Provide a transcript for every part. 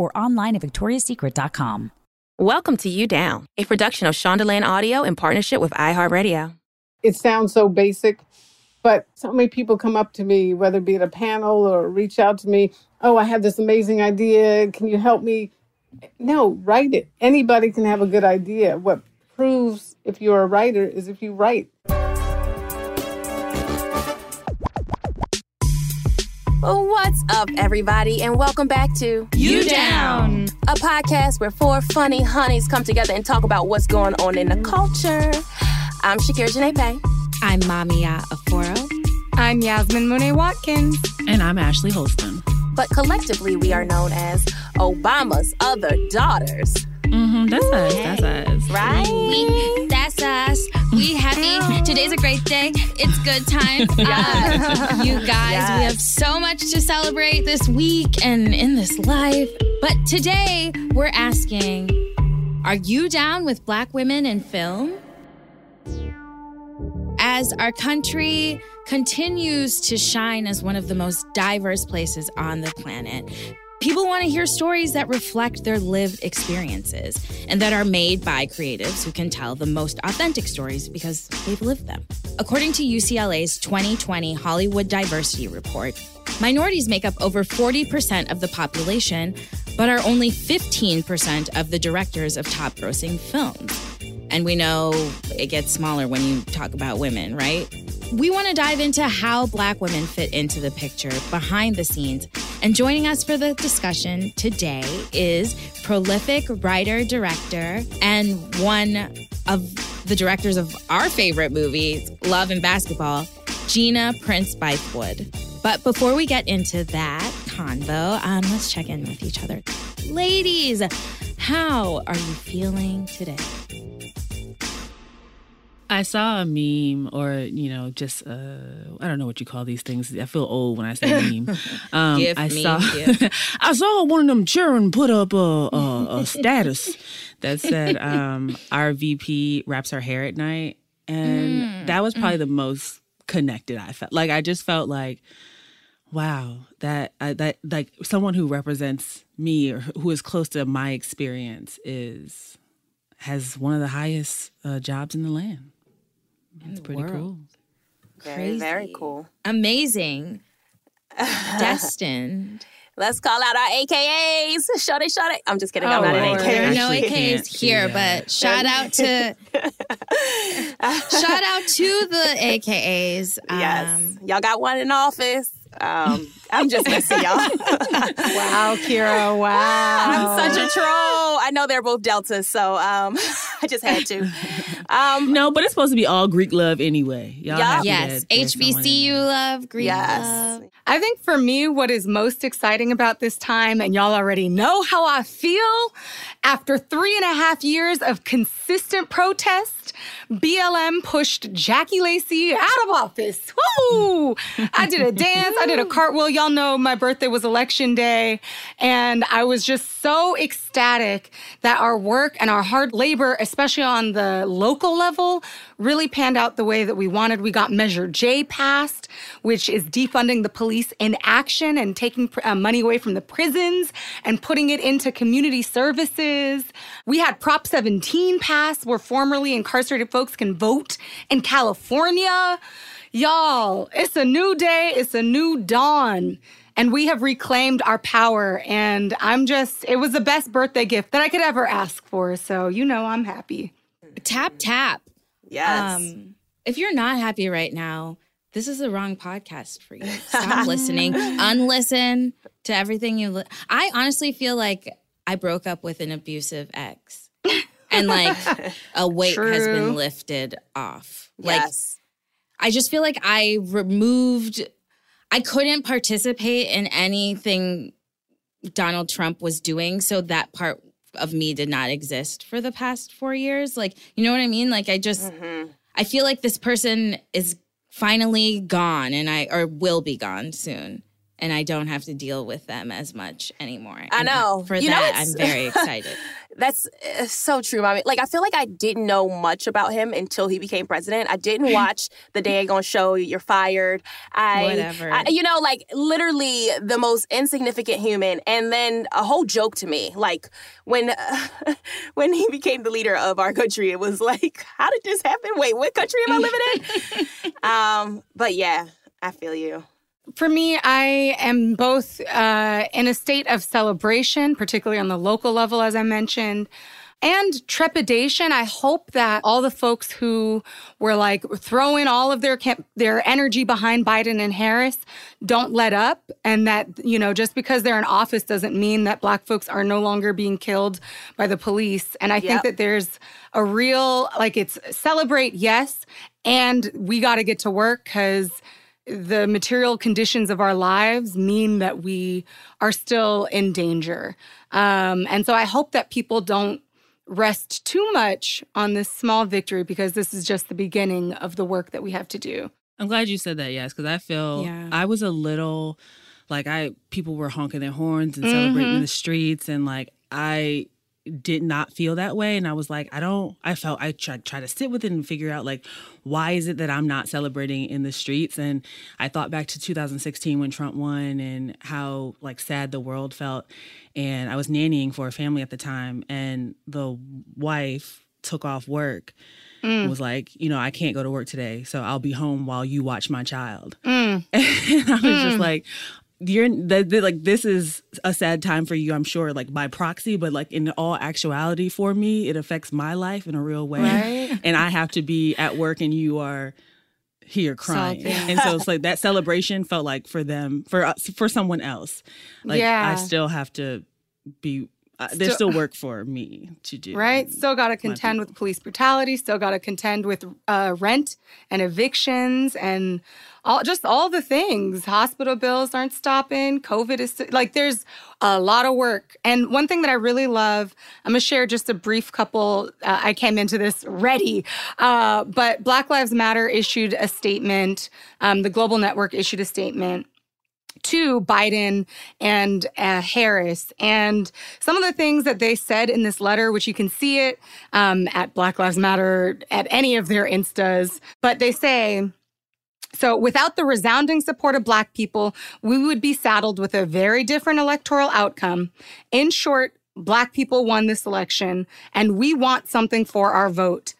or online at victoriassecret.com. Welcome to You Down, a production of Shondaland Audio in partnership with iHeartRadio. It sounds so basic, but so many people come up to me, whether it be at a panel or reach out to me. Oh, I have this amazing idea. Can you help me? No, write it. Anybody can have a good idea. What proves if you're a writer is if you write. What's up, everybody, and welcome back to You Down, a podcast where four funny honeys come together and talk about what's going on in the culture. I'm Shakira Janae Pay. I'm Mamiya Aforo. I'm Yasmin Monet Watkins. And I'm Ashley Holston. But collectively, we are known as Obama's Other Daughters. Mm-hmm, that's us. That's us. Right? We, that's us. We happy. Today's a great day. It's good time. Uh, you guys, Yes. we have so much to celebrate this week and in this life. But today, we're asking Are you down with black women in film? As our country continues to shine as one of the most diverse places on the planet, people want to hear stories that reflect their lived experiences and that are made by creatives who can tell the most authentic stories because they've lived them. According to UCLA's 2020 Hollywood Diversity Report, minorities make up over 40% of the population, but are only 15% of the directors of top grossing films. And we know it gets smaller when you talk about women, right? We want to dive into how Black women fit into the picture behind the scenes. And joining us for the discussion today is prolific writer, director, and one of the directors of our favorite movie, Love and Basketball, Gina Prince Bythewood. But before we get into that convo, um, let's check in with each other. Ladies, how are you feeling today? I saw a meme, or you know, just uh, I don't know what you call these things. I feel old when I say meme. Um, I meme, saw. I saw one of them children put up a, a, a status that said um, our VP wraps her hair at night, and that was probably the most connected I felt. Like I just felt like, wow, that I, that like someone who represents me or who is close to my experience is has one of the highest uh, jobs in the land. That's pretty world. cool. Very, very cool. Amazing. Destined. Let's call out our AKAs. Shut it, shut it. I'm just kidding. I'm Oh, not an AKA. There are no Actually here, but shout out to shout out to the AKAs. Yes. Um, Y'all got one in office. Um, I'm just messing y'all. Wow, Kira. Wow. I'm such a troll. I know they're both deltas, so um, I just had to. Um, No, but it's supposed to be all Greek love anyway. Y'all Yeah. yes, that there's HBCU love, Greek yes. love. I think for me, what is most exciting about this time, and y'all already know how I feel, after three and a half years of consistent protest, BLM pushed Jackie Lacey out of office. Woo! I did a dance, I did a cartwheel. Y'all know my birthday was election day, and I was just so ecstatic that our work and our hard labor, especially on the local level, really panned out the way that we wanted. We got Measure J passed, which is defunding the police in action and taking pr- uh, money away from the prisons and putting it into community services. We had Prop 17 passed, where formerly incarcerated folks can vote in California. Y'all, it's a new day, it's a new dawn. And we have reclaimed our power. And I'm just, it was the best birthday gift that I could ever ask for. So, you know, I'm happy. Tap tap. Yes. Um, if you're not happy right now, this is the wrong podcast for you. Stop listening. Unlisten to everything you. Li- I honestly feel like I broke up with an abusive ex, and like a weight has been lifted off. Like yes. I just feel like I removed. I couldn't participate in anything Donald Trump was doing. So that part of me did not exist for the past four years. Like, you know what I mean? Like, I just, mm-hmm. I feel like this person is finally gone and I, or will be gone soon. And I don't have to deal with them as much anymore. I know. For you that, I'm very excited. That's uh, so true, mommy. Like I feel like I didn't know much about him until he became president. I didn't watch the Daggone show. You're fired. I, Whatever. I, you know, like literally the most insignificant human, and then a whole joke to me. Like when uh, when he became the leader of our country, it was like, how did this happen? Wait, what country am I living in? um, but yeah, I feel you. For me, I am both uh, in a state of celebration, particularly on the local level, as I mentioned, and trepidation. I hope that all the folks who were like throwing all of their camp- their energy behind Biden and Harris don't let up, and that you know just because they're in office doesn't mean that Black folks are no longer being killed by the police. And I yep. think that there's a real like it's celebrate, yes, and we got to get to work because the material conditions of our lives mean that we are still in danger. Um, and so I hope that people don't rest too much on this small victory because this is just the beginning of the work that we have to do. I'm glad you said that, yes, because I feel yeah. I was a little like I people were honking their horns and celebrating mm-hmm. in the streets and like I did not feel that way and i was like i don't i felt i tried try to sit with it and figure out like why is it that i'm not celebrating in the streets and i thought back to 2016 when trump won and how like sad the world felt and i was nannying for a family at the time and the wife took off work mm. was like, you know, I can't go to work today, so I'll be home while you watch my child. Mm. And I was mm. just like, you're the, the, like this is a sad time for you i'm sure like by proxy but like in all actuality for me it affects my life in a real way right? and i have to be at work and you are here crying and so it's like that celebration felt like for them for us for someone else like yeah. i still have to be uh, there's still work for me to do. Right? Still got to contend with police brutality, still got to contend with uh, rent and evictions and all just all the things. Hospital bills aren't stopping. COVID is like there's a lot of work. And one thing that I really love, I'm gonna share just a brief couple. Uh, I came into this ready, uh, but Black Lives Matter issued a statement. Um, the Global Network issued a statement to Biden and uh, Harris. And some of the things that they said in this letter, which you can see it um, at Black Lives Matter, at any of their Instas, but they say, so, without the resounding support of Black people, we would be saddled with a very different electoral outcome. In short, Black people won this election, and we want something for our vote.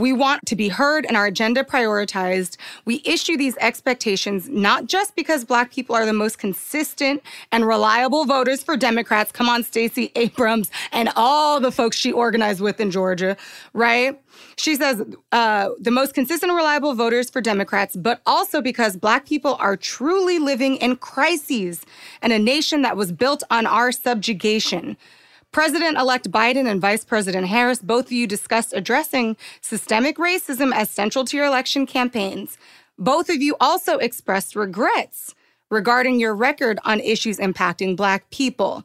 We want to be heard and our agenda prioritized. We issue these expectations not just because Black people are the most consistent and reliable voters for Democrats. Come on, Stacey Abrams and all the folks she organized with in Georgia, right? She says uh, the most consistent and reliable voters for Democrats, but also because Black people are truly living in crises and a nation that was built on our subjugation. President elect Biden and Vice President Harris, both of you discussed addressing systemic racism as central to your election campaigns. Both of you also expressed regrets regarding your record on issues impacting Black people.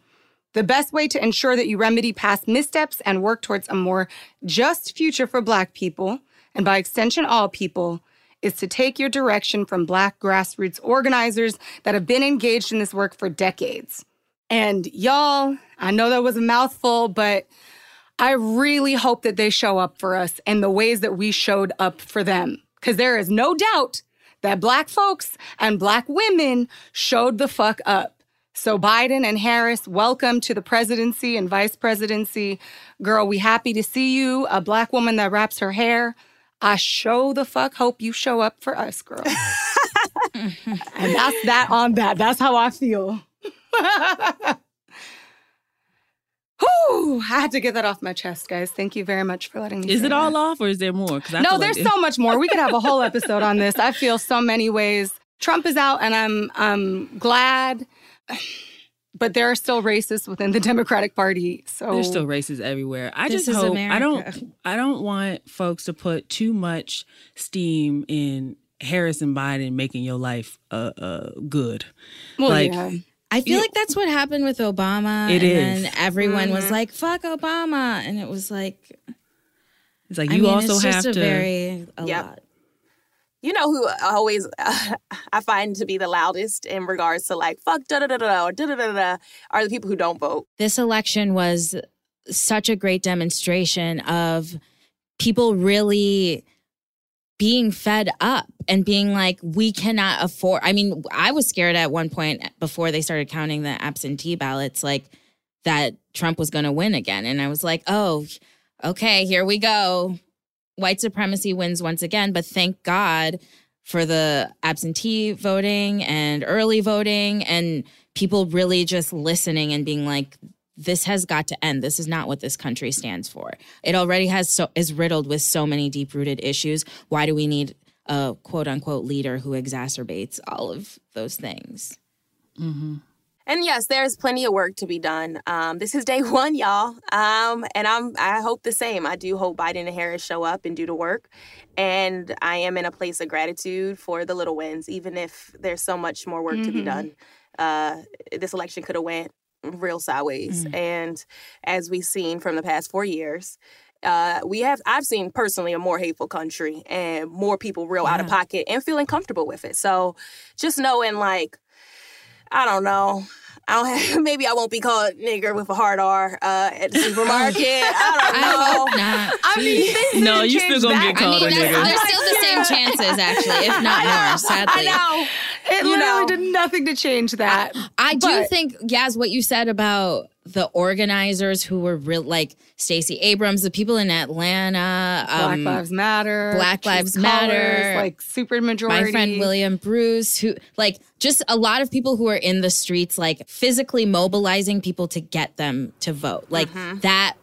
The best way to ensure that you remedy past missteps and work towards a more just future for Black people, and by extension, all people, is to take your direction from Black grassroots organizers that have been engaged in this work for decades. And y'all, I know that was a mouthful, but I really hope that they show up for us in the ways that we showed up for them. Because there is no doubt that Black folks and Black women showed the fuck up. So, Biden and Harris, welcome to the presidency and vice presidency. Girl, we happy to see you, a Black woman that wraps her hair. I show the fuck hope you show up for us, girl. and that's that on that. That's how I feel. Whew, I had to get that off my chest, guys. Thank you very much for letting me. Is it that. all off, or is there more? No, there's like so much more. We could have a whole episode on this. I feel so many ways. Trump is out, and I'm I'm glad. But there are still racists within the Democratic Party. So there's still racists everywhere. I just hope America. I don't I don't want folks to put too much steam in Harris and Biden making your life uh, uh good. Well, like, yeah I feel like that's what happened with Obama. It and is. then everyone was Mhm. like, fuck Obama. And it was like, It's like I you mean, also it's have just a to. very, a Yep. lot. You know who always I find to be the loudest in regards to like fuck da da da da or da da da da are the people who don't vote. This election was such a great demonstration of people really being fed up and being like, we cannot afford. I mean, I was scared at one point before they started counting the absentee ballots, like that Trump was going to win again. And I was like, oh, okay, here we go. White supremacy wins once again. But thank God for the absentee voting and early voting and people really just listening and being like, this has got to end. This is not what this country stands for. It already has so is riddled with so many deep rooted issues. Why do we need a quote unquote leader who exacerbates all of those things? And yes, there's plenty of work to be done. Um, this is day one, y'all. Um, and I'm I hope the same. I do hope Biden and Harris show up and do the work. And I am in a place of gratitude for the little wins, even if there's so much more work to be Mhm. done. Uh, this election could have went real sideways. And as we've seen from the past four years, uh, we have I've seen personally a more hateful country and more people real out of pocket and feeling comfortable with it. So just knowing like I don't know. I don't have, maybe I won't be called nigger with a hard R uh, at the supermarket. I don't know. hope not. I mean, No, you still change gonna that. get called I a mean, nigger. there's, there's still the same chances, actually, if not more, sadly. I know. It You literally know. did nothing to change that. I do think, Yaz, what you said about the organizers who were real, like Stacey Abrams, the people in Atlanta, Black um, Lives Matter. Black Lives colors, Matter. Like super majority. my friend William Bruce, who like just a lot of people who are in the streets, like physically mobilizing people to get them to vote. Like that.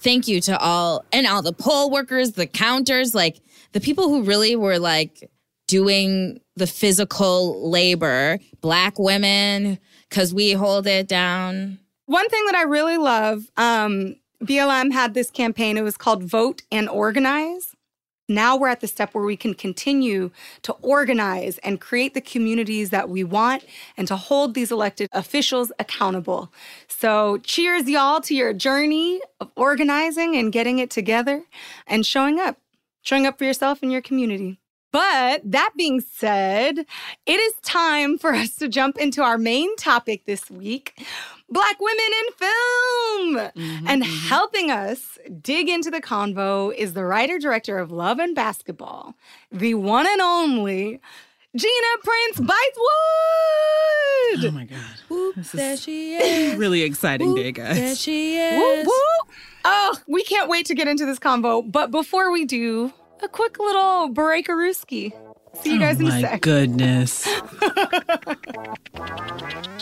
Thank you to all and all the poll workers, the counters, like the people who really were like doing the physical labor, black women, because we hold it down. One thing that I really love, um, BLM had this campaign. It was called Vote and Organize. Now we're at the step where we can continue to organize and create the communities that we want and to hold these elected officials accountable. So, cheers, y'all, to your journey of organizing and getting it together and showing up, showing up for yourself and your community. But that being said, it is time for us to jump into our main topic this week Black women in film. Mm-hmm, and mm-hmm. helping us dig into the convo is the writer director of Love and Basketball, the one and only Gina Prince Bythewood. Oh my god, this There is she is. really exciting day, guys. There she Woo, is. woo. Oh, we can't wait to get into this convo. But before we do, a quick little breakarooski. See you oh guys oh in a sec. my goodness.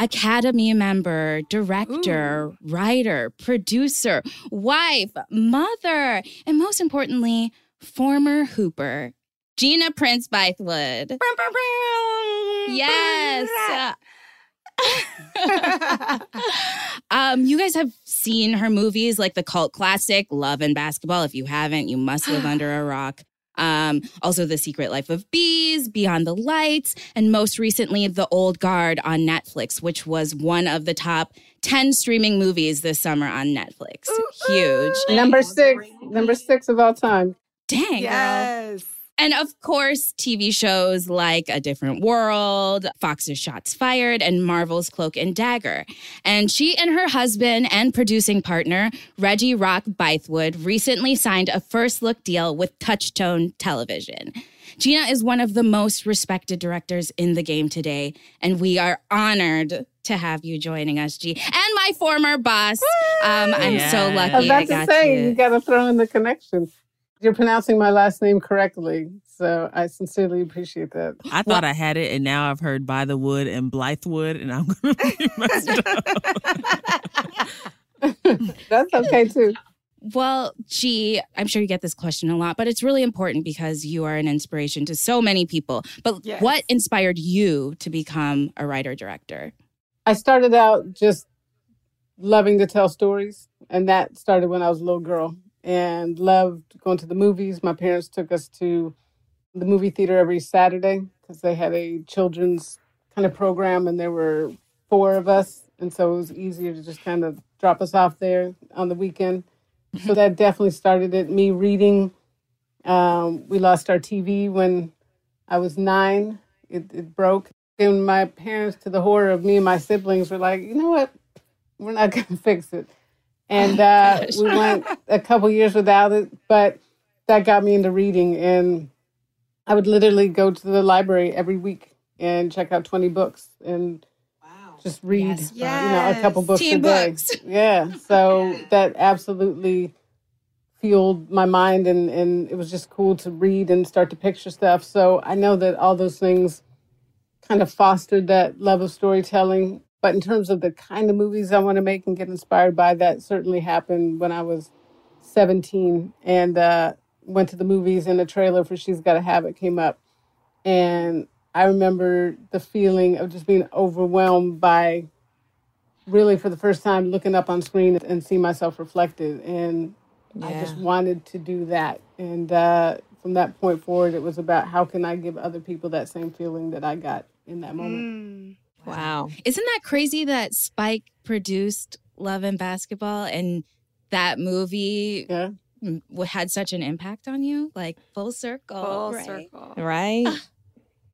Academy member, director, writer, producer, wife, mother, and most importantly, former Hooper, Gina Prince Bythewood. Yes. um, you guys have seen her movies like the cult classic Love and Basketball. If you haven't, you must live under a rock. Um, also, The Secret Life of Bees, Beyond the Lights, and most recently, The Old Guard on Netflix, which was one of the top 10 streaming movies this summer on Netflix. Huge. Number six, number six of all time. Dang. Girl. Yes. And of course, TV shows like A Different World, Fox's Shots Fired, and Marvel's Cloak and Dagger. And she and her husband and producing partner, Reggie Rock Bythewood, recently signed a first look deal with Touchstone Television. Gina is one of the most respected directors in the game today, and we are honored to have you joining us, G. And my former boss. Um, I'm yeah. so lucky. I was about to say, you, you got to throw in the connection. You're pronouncing my last name correctly. So I sincerely appreciate that. I thought I had it, and now I've heard by the wood and Blythewood, and I'm going to be messed up. That's okay too. Well, gee, I'm sure you get this question a lot, but it's really important because you are an inspiration to so many people. But yes. what inspired you to become a writer director? I started out just loving to tell stories, and that started when I was a little girl and loved going to the movies. My parents took us to the movie theater every Saturday because they had a children's kind of program and there were four of us. And so it was easier to just kind of drop us off there on the weekend. so that definitely started it. Me reading. Um, we lost our TV when I was nine. It, it broke. And my parents, to the horror of me and my siblings, were like, you know what? We're not going to fix it and uh, we went a couple years without it. But that got me into reading, and I would literally go to the library every week and check out twenty books and wow. just read, yes. you know, a couple books Teen a day. Books. Yeah, so that absolutely fueled my mind, and and it was just cool to read and start to picture stuff. So I know that all those things kind of fostered that love of storytelling but in terms of the kind of movies I want to make and get inspired by, that certainly happened when I was 17 and uh, went to the movies and the trailer for She's Gotta Have It came up. And I remember the feeling of just being overwhelmed by really for the first time looking up on screen and see myself reflected. And yeah. I just wanted to do that. And uh, from that point forward, it was about how can I give other people that same feeling that I got in that moment. Mm. Wow. Isn't that crazy that Spike produced Love and Basketball and that movie yeah. had such an impact on you? Like full circle. Full right? circle. Right.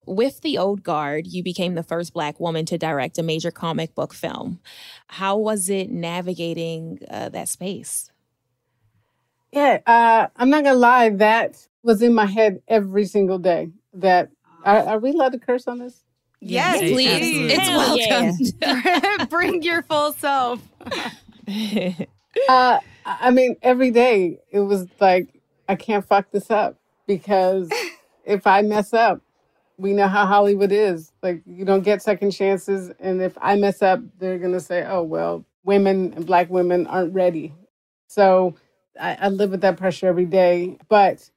With The Old Guard, you became the first Black woman to direct a major comic book film. How was it navigating uh, that space? Yeah, uh, I'm not gonna lie. That was in my head every single day. That are, are we allowed to curse on this? Yes, please. It's welcome. Yeah. Bring your full self. uh, I mean, every day it was like, I can't fuck this up because if I mess up, we know how Hollywood is. Like, you don't get second chances. And if I mess up, they're going to say, oh, well, women and black women aren't ready. So I, I live with that pressure every day. But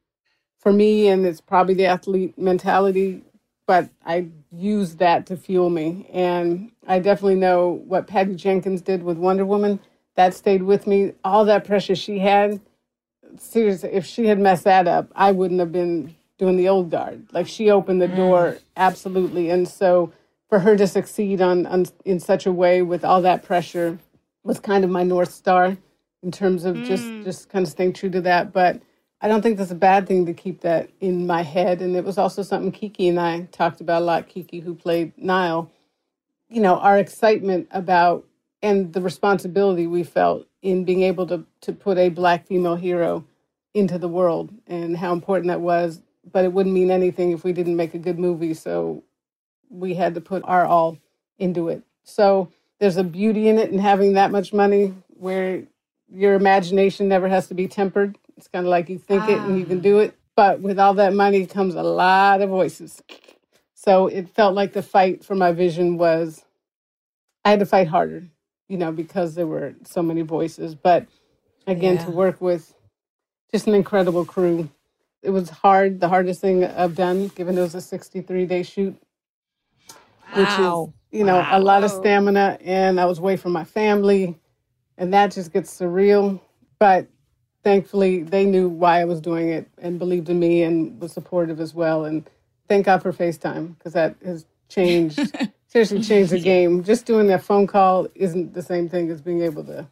for me, and it's probably the athlete mentality, but I use that to fuel me. And I definitely know what Patty Jenkins did with Wonder Woman. That stayed with me. All that pressure she had. Seriously, if she had messed that up, I wouldn't have been doing the old guard. Like she opened the mm. door absolutely. And so for her to succeed on, on in such a way with all that pressure was kind of my north star in terms of mm. just just kind of staying true to that. But I don't think that's a bad thing to keep that in my head. And it was also something Kiki and I talked about a lot. Kiki, who played Nile, you know, our excitement about and the responsibility we felt in being able to to put a black female hero into the world and how important that was. But it wouldn't mean anything if we didn't make a good movie. So we had to put our all into it. So there's a beauty in it and having that much money where your imagination never has to be tempered it's kind of like you think ah. it and you can do it. But with all that money comes a lot of voices. So it felt like the fight for my vision was I had to fight harder, you know, because there were so many voices. But again, yeah. to work with just an incredible crew. It was hard, the hardest thing I've done, given it was a 63 day shoot, which is, you know, wow. a lot of stamina. And I was away from my family, and that just gets surreal. But thankfully they knew why I was doing it and believed in me and was supportive as well. And thank God for FaceTime because that has changed, seriously changed the game. Just doing that phone call isn't the same thing as being able to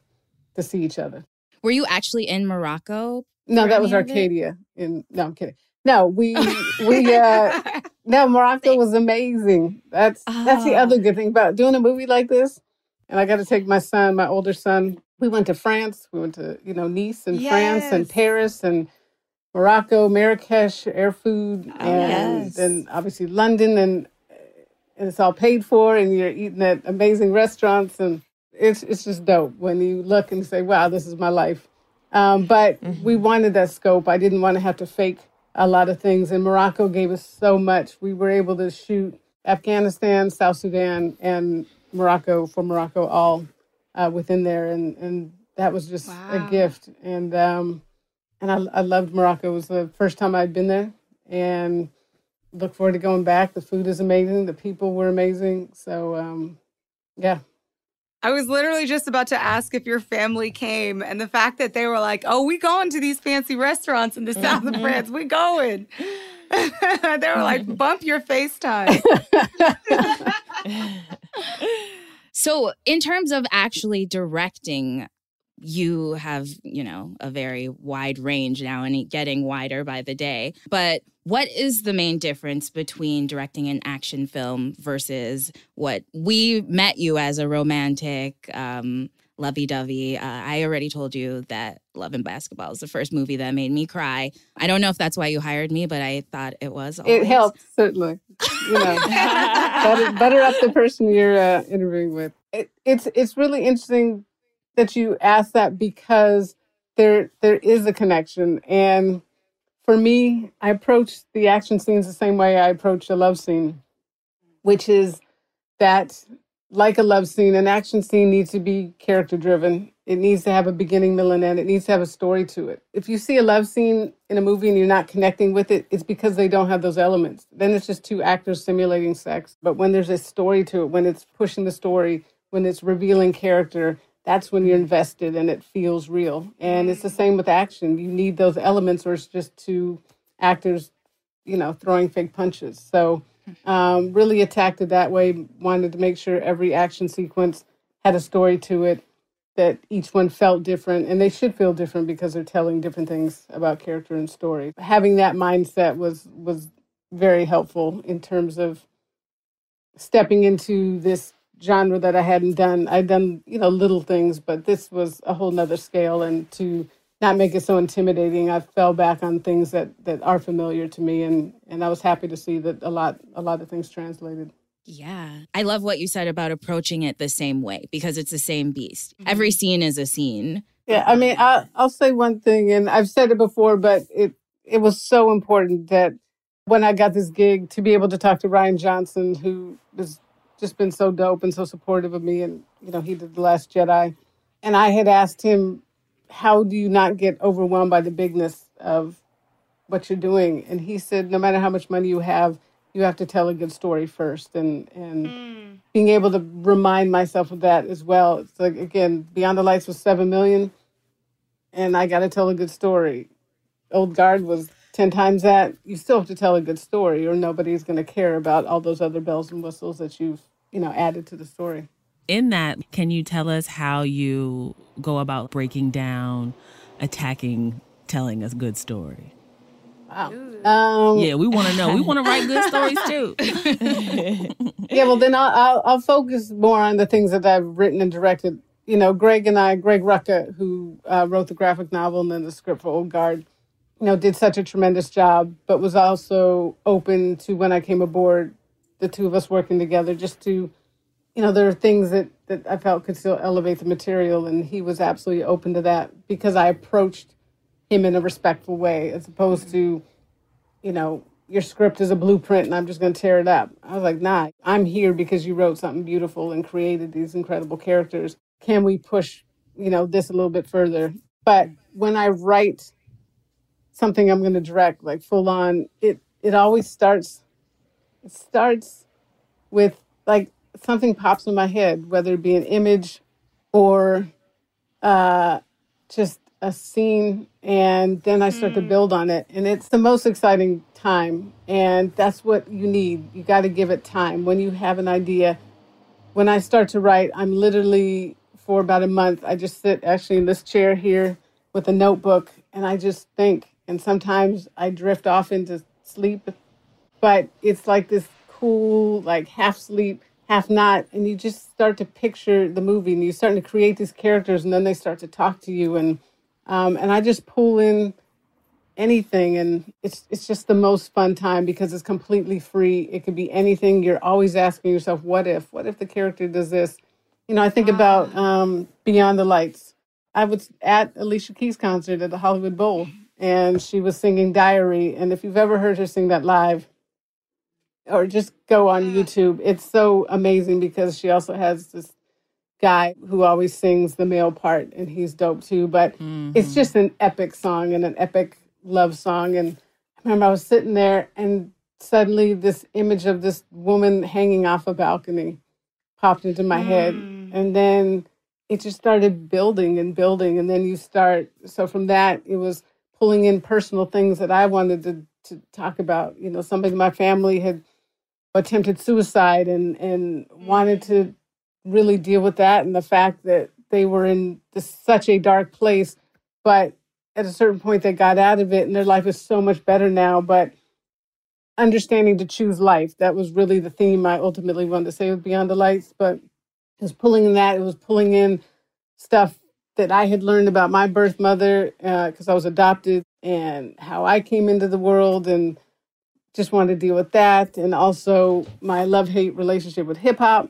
to see each other. Were you actually in Morocco? No, that was Arcadia. In no, I'm kidding. No, we we uh no Morocco was amazing. That's that's the other good thing about doing a movie like this. And I got to take my son, my older son. We went to France. We went to you know Nice and France and Yes. Paris and Morocco, Marrakesh, Erfoud, and yes. then obviously London, and, and it's all paid for, and you're eating at amazing restaurants, and it's it's just dope when you look and say, "Wow, this is my life." Um, but we wanted that scope. I didn't want to have to fake a lot of things, and Morocco gave us so much. We were able to shoot Afghanistan, South Sudan, and Morocco for Morocco all uh, within there, and and that was just a gift. And um, and I, I loved Morocco. It was the first time I'd been there, and look forward to going back. The food is amazing. The people were amazing. So um, yeah, I was literally just about to ask if your family came, and the fact that they were like, "Oh, we going to these fancy restaurants in the south of France. We going." they were like, "Bump your FaceTime." So, in terms of actually directing, you have, you know, a very wide range now and getting wider by the day. But what is the main difference between directing an action film versus what we met you as a romantic, um, lovey dovey? Uh, I already told you that Love and Basketball is the first movie that made me cry. I don't know if that's why you hired me, but I thought it was. it helps certainly. You know, butter, butter up the person you're uh, interviewing with. It, it's it's really interesting that you ask that because there there is a connection, and for me, I approach the action scenes the same way I approach a love scene, which is that like a love scene, an action scene needs to be character driven. It needs to have a beginning, middle, and end. It needs to have a story to it. If you see a love scene in a movie and you're not connecting with it, it's because they don't have those elements. Then it's just two actors simulating sex. But when there's a story to it, when it's pushing the story, when it's revealing character, that's when you're invested and it feels real. And it's the same with action. You need those elements, or it's just two actors, you know, throwing fake punches. So, um, really attacked it that way. Wanted to make sure every action sequence had a story to it, that each one felt different, and they should feel different because they're telling different things about character and story. Having that mindset was was very helpful in terms of stepping into this genre that I hadn't done. I'd done, you know, little things, but this was a whole nother scale. And to not make it so intimidating, I fell back on things that that are familiar to me, and and I was happy to see that a lot a lot of things translated. Yeah. I love what you said about approaching it the same way because it's the same beast. Mm-hmm. Every scene is a scene. Yeah, I mean, I, I'll say one thing, and I've said it before, but it it was so important that when I got this gig to be able to talk to Rian Johnson, who has just been so dope and so supportive of me, and you know, he did the Last Jedi, and I had asked him, "How do you not get overwhelmed by the bigness of what you're doing?" And he said, "No matter how much money you have, you have to tell a good story first, and and mm. being able to remind myself of that as well. It's like again, Beyond the Lights was seven million, and I got to tell a good story. Old Guard was ten times that. You still have to tell a good story, or nobody's going to care about all those other bells and whistles that you've you know added to the story. In that, can you tell us how you go about breaking down, attacking, telling a good story? Um, Yeah, we want to know. We want to write good stories too. yeah, well, then I'll, I'll I'll focus more on the things that I've written and directed. You know, Greg and I, Greg Rucka, who uh, wrote the graphic novel and then the script for Old Guard, you know, did such a tremendous job, but was also open to when I came aboard, the two of us working together, just to, you know, there are things that that I felt could still elevate the material, and he was absolutely open to that because I approached him in a respectful way, as opposed to, you know, your script is a blueprint and I'm just going to tear it up. I was like, nah, I'm here because you wrote something beautiful and created these incredible characters. Can we push, you know, this a little bit further? But when I write something I'm going to direct, like full on, it it always starts. It starts with like something pops in my head, whether it be an image or uh, just a scene and then I start to build on it. And it's the most exciting time. And that's what you need. You got to give it time. When you have an idea, when I start to write, I'm literally for about a month, I just sit actually in this chair here with a notebook and I just think. And sometimes I drift off into sleep, but it's like this cool, like half sleep, half not. And you just start to picture the movie and you're starting to create these characters and then they start to talk to you. And um, and I just pull in anything and it's it's just the most fun time because it's completely free. It could be anything. You're always asking yourself, what if? What if the character does this? You know, I think about um, Beyond the Lights. I was at Alicia Keys' concert at the Hollywood Bowl and she was singing Diary. And if you've ever heard her sing that live, or just go on YouTube, it's so amazing because she also has this guy who always sings the male part and he's dope too but Mm-hmm. it's just an epic song and an epic love song and i remember i was sitting there and suddenly this image of this woman hanging off a balcony popped into my head and then it just started building and building and then you start so from that it was pulling in personal things that i wanted to, to talk about. You know somebody in my family had attempted suicide and and wanted to mm. really deal with that and the fact that they were in this, such a dark place but at a certain point they got out of it and their life is so much better now but understanding to choose life that was really the theme i ultimately wanted to say with beyond the lights but it was pulling in that it was pulling in stuff that i had learned about my birth mother uh, because i was adopted and how i came into the world and just wanted to deal with that and also my love hate relationship with hip hop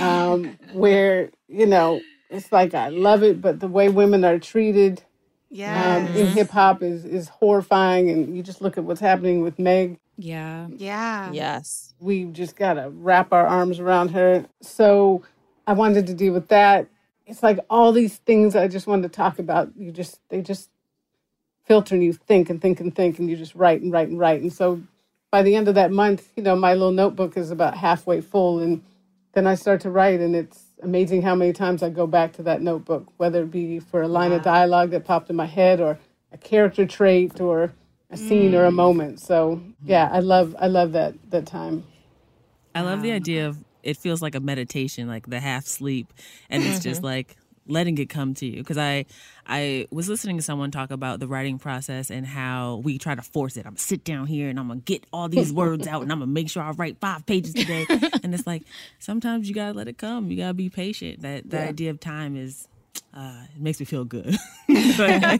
um, where you know it's like I love it, but the way women are treated Yeah. um, in hip hop is is horrifying, and you just look at what's happening with Meg. Yeah. yeah. Yes. We just gotta wrap our arms around her. So I wanted to deal with that. It's like all these things I just wanted to talk about. You just they just filter and you think and think and think and you just write and write and write. And so by the end of that month, you know, my little notebook is about halfway full and then I start to write and it's amazing how many times I go back to that notebook, whether it be for a line of dialogue that popped in my head or a character trait or a scene or a mm. moment. So yeah, I love I love that that time. I love the idea of it feels like a meditation, like the half sleep, and it's just mm-hmm. like letting it come to you. Because I, I was listening to someone talk about the writing process and how we try to force it. I'm gonna sit down here and I'm gonna get all these words out and I'm gonna make sure I write five pages today. and it's like sometimes you gotta let it come. You gotta be patient. That the idea of time is. Uh, it makes me feel good. Like, I,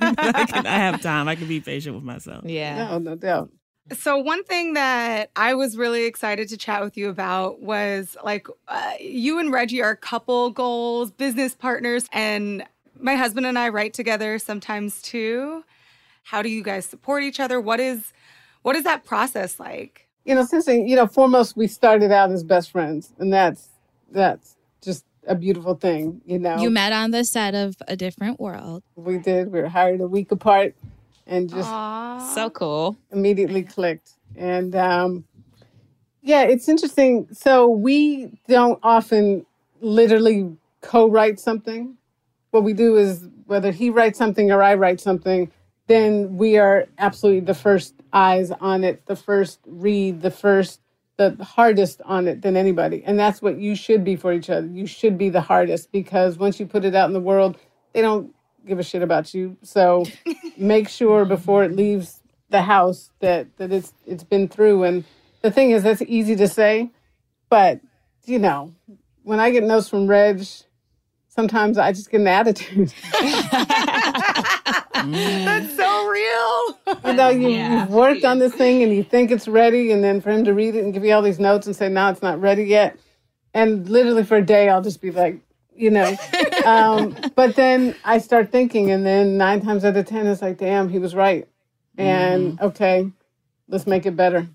can, I have time. I can be patient with myself. Yeah. No, no doubt. So one thing that I was really excited to chat with you about was like uh, you and Reggie are couple goals, business partners, and my husband and I write together sometimes too. How do you guys support each other? What is what is that process like? You know, since you know, foremost we started out as best friends, and that's that's just a beautiful thing. You know, You met on the set of A Different World. we did. We were hired a week apart, and just Aw. So cool. immediately clicked. And um, yeah, it's interesting. So we don't often literally co-write something. What we do is whether he writes something or I write something, then we are absolutely the first eyes on it, the first read, the first, the hardest on it than anybody. And that's what you should be for each other. You should be the hardest because once you put it out in the world, they don't give a shit about you. So make sure before it leaves the house that that it's it's been through. And the thing is, that's easy to say, but you know, when I get notes from Reg, sometimes I just get an attitude. That's so real. you know, you, you've worked on this thing and you think it's ready, and then for him to read it and give you all these notes and say, "No, it's not ready yet," and literally for a day, I'll just be like, you know. Um, but then I start thinking, and then nine times out of ten, it's like, "Damn, he was right," and okay, let's make it better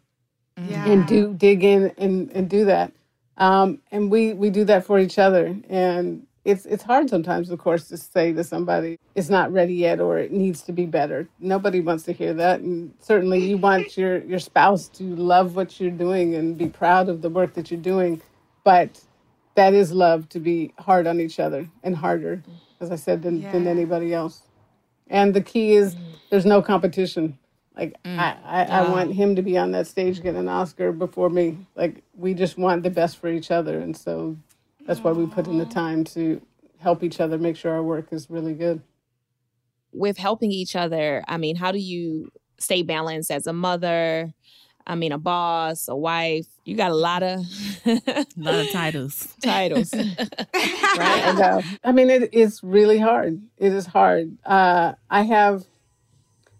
Yeah. and do dig in and, and do that. Um, and we we do that for each other, and it's it's hard sometimes, of course, to say to somebody it's not ready yet or it needs to be better. Nobody wants to hear that, and certainly you want your your spouse to love what you're doing and be proud of the work that you're doing, but that is love to be hard on each other and harder, as I said, than, than anybody else. And the key is mm. there's no competition. Like mm. I, I, I want him to be on that stage getting an Oscar before me. Like we just want the best for each other, and so that's why we put in the time to help each other make sure our work is really good. With helping each other, I mean, how do you stay balanced as a mother? I mean, a boss, a wife. You got a lot of A lot of titles. titles. right? know. I mean, it is really hard. It is hard. Uh, I have,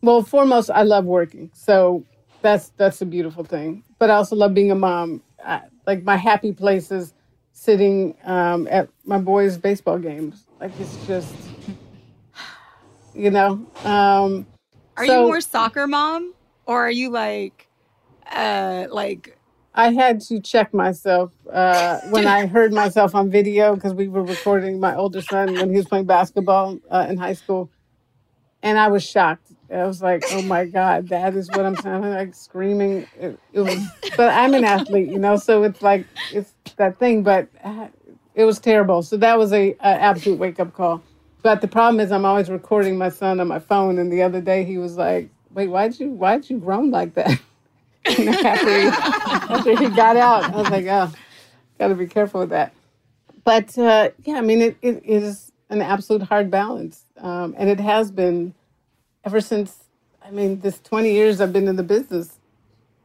well, foremost, I love working, so that's that's a beautiful thing. But I also love being a mom. I, like my happy place is sitting um, at my boys' baseball games. Like it's just, you know. Um, Are So- you more soccer mom or are you like uh like I had to check myself uh, when I heard myself on video because we were recording my older son when he was playing basketball uh, in high school, and I was shocked. I was like, "Oh my god, that is what I'm sounding like, screaming." It, it was, but I'm an athlete, you know, so it's like it's that thing. But uh, it was terrible. So that was a, a absolute wake up call. But the problem is, I'm always recording my son on my phone, and the other day he was like, "Wait, why'd you why'd you groan like that?" After, he, after he got out, I was like, oh, got to be careful with that. But uh, yeah, I mean, it, it is an absolute hard balance. Um, and it has been ever since, I mean, this 20 years I've been in the business.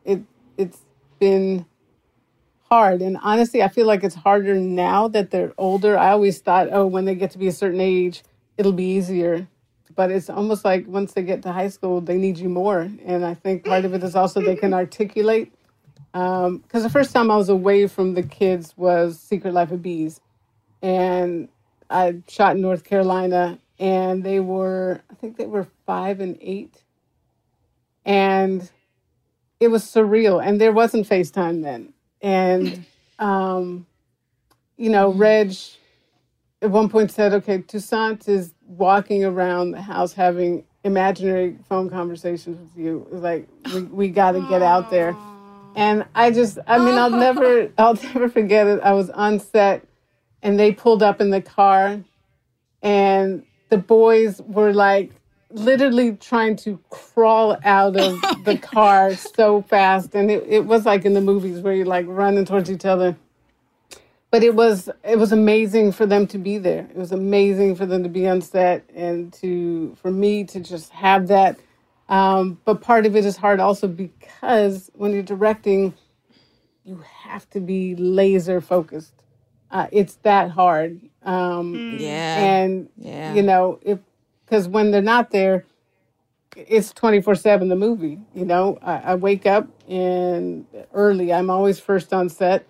It, it's been hard. And honestly, I feel like it's harder now that they're older. I always thought, oh, when they get to be a certain age, it'll be easier but it's almost like once they get to high school, they need you more. And I think part of it is also they can articulate. Because the first time I was away from the kids was Secret Life of Bees. And I shot in North Carolina, and they were, I think they were five and eight. And it was surreal. And there wasn't FaceTime then. And, um, you know, Reg at one point said, okay, Toussaint is walking around the house having imaginary phone conversations with you. It's like, we, we got to get out there. And I just, I mean, I'll never, I'll never forget it. I was on set and they pulled up in the car and the boys were like literally trying to crawl out of the car so fast. And it, it was like in the movies where you're like running towards each other but it was it was amazing for them to be there. It was amazing for them to be on set and to for me to just have that. Um, but part of it is hard also because when you're directing, you have to be laser focused. Uh, it's that hard. Um, Yeah. and Yeah. you know if because when they're not there, it's 24 7 the movie you know I, I wake up and early i'm always first on set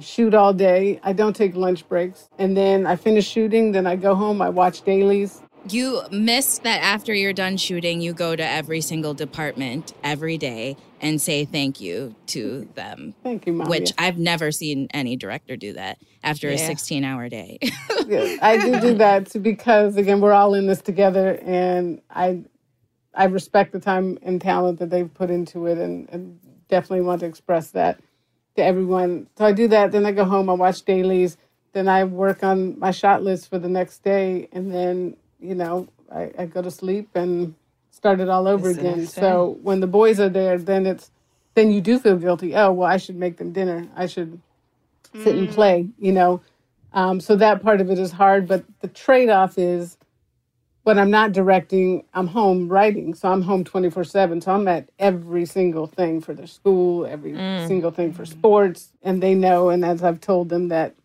shoot all day. I don't take lunch breaks. And then i finish shooting then i go home i watch dailies. You miss that after you're done shooting, you go to every single department every day and say thank you to them. thank you mom Which I've never seen any director do that after a 16 hour day. Yeah, I do do that because again we're all in this together and I I respect the time and talent that they've put into it and, and definitely want to express that to everyone. So I do that, then I go home, I watch dailies, then I work on my shot list for the next day and then, you know, I, I go to sleep and start it all over It's again. So when the boys are there, then it's then you do feel guilty. Oh well I should make them dinner. I should sit and play, you know. Um, so that part of it is hard, but the trade off is when I'm not directing, I'm home writing. So I'm home 24 7. So I'm at every single thing for their school, every mm. single thing for sports. And they know, and as I've told them, that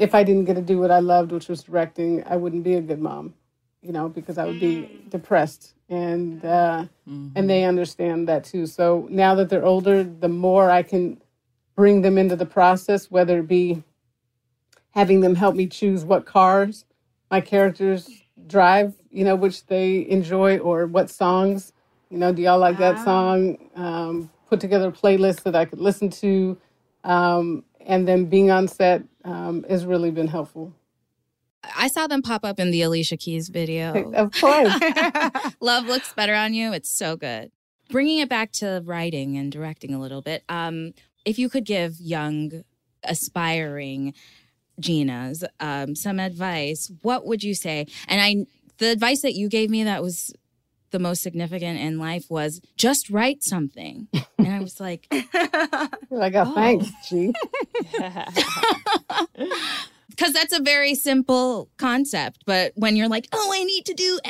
if I didn't get to do what I loved, which was directing, I wouldn't be a good mom, you know, because I would be mm. depressed. And, uh, and mm-hmm. they understand that too. So now that they're older, the more I can bring them into the process, whether it be having them help me choose what cars my characters drive, you know, which they enjoy, or what songs, you know, do y'all like that song? Um, put together a playlist that I could listen to. Um, and then being on set um, has really been helpful. I saw them pop up in the Alicia Keys video. Of course. Love looks better on you. It's so good. Bringing it back to writing and directing a little bit, um, if you could give young, aspiring Gina's um, some advice, what would you say? And I The advice that you gave me that was the most significant in life was just write something. and I was like, like, oh, thanks, G. Because that's a very simple concept. But when you're like, oh, I need to do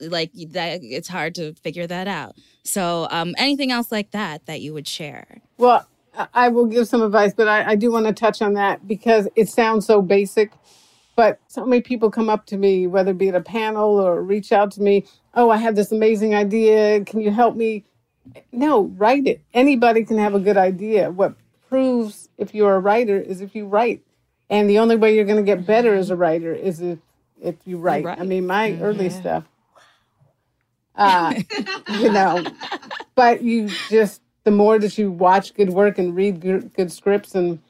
like that, it's hard to figure that out. So, um, anything else like that that you would share? Well, I will give some advice, but I, I do want to touch on that because it sounds so basic. But so many people come up to me, whether it be at a panel or reach out to me, oh, I have this amazing idea. Can you help me? No, write it. Anybody can have a good idea. What proves if you're a writer is if you write. And the only way you're going to get better as a writer is if, if you write. I mean, my mm-hmm. early stuff, uh, you know, but you just, the more that you watch good work and read good, good scripts and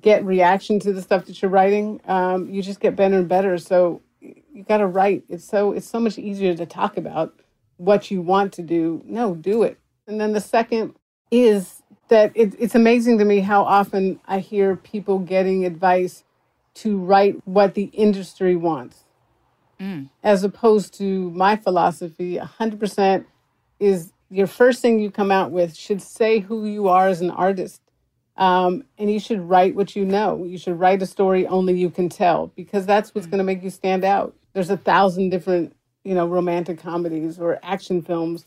get reaction to the stuff that you're writing, um, you just get better and better. So you got to write. It's so it's so much easier to talk about what you want to do. No, do it. And then the second is that it, it's amazing to me how often I hear people getting advice to write what the industry wants, mm. as opposed to my philosophy. hundred percent is your first thing you come out with should say who you are as an artist um, and you should write what you know. You should write a story only you can tell because that's what's going to make you stand out. There's a thousand different, you know, romantic comedies or action films,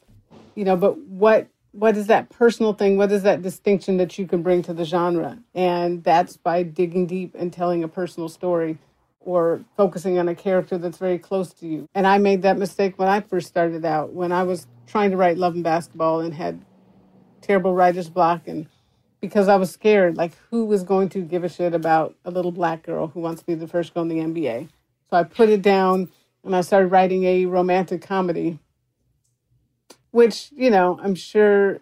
you know, but what what is that personal thing? What is that distinction that you can bring to the genre? And that's by digging deep and telling a personal story or focusing on a character that's very close to you. And I made that mistake when I first started out, when I was trying to write Love and Basketball and had terrible writer's block and because I was scared. Like, who was going to give a shit about a little black girl who wants to be the first girl in the NBA? So I put it down and I started writing a romantic comedy, which, you know, I'm sure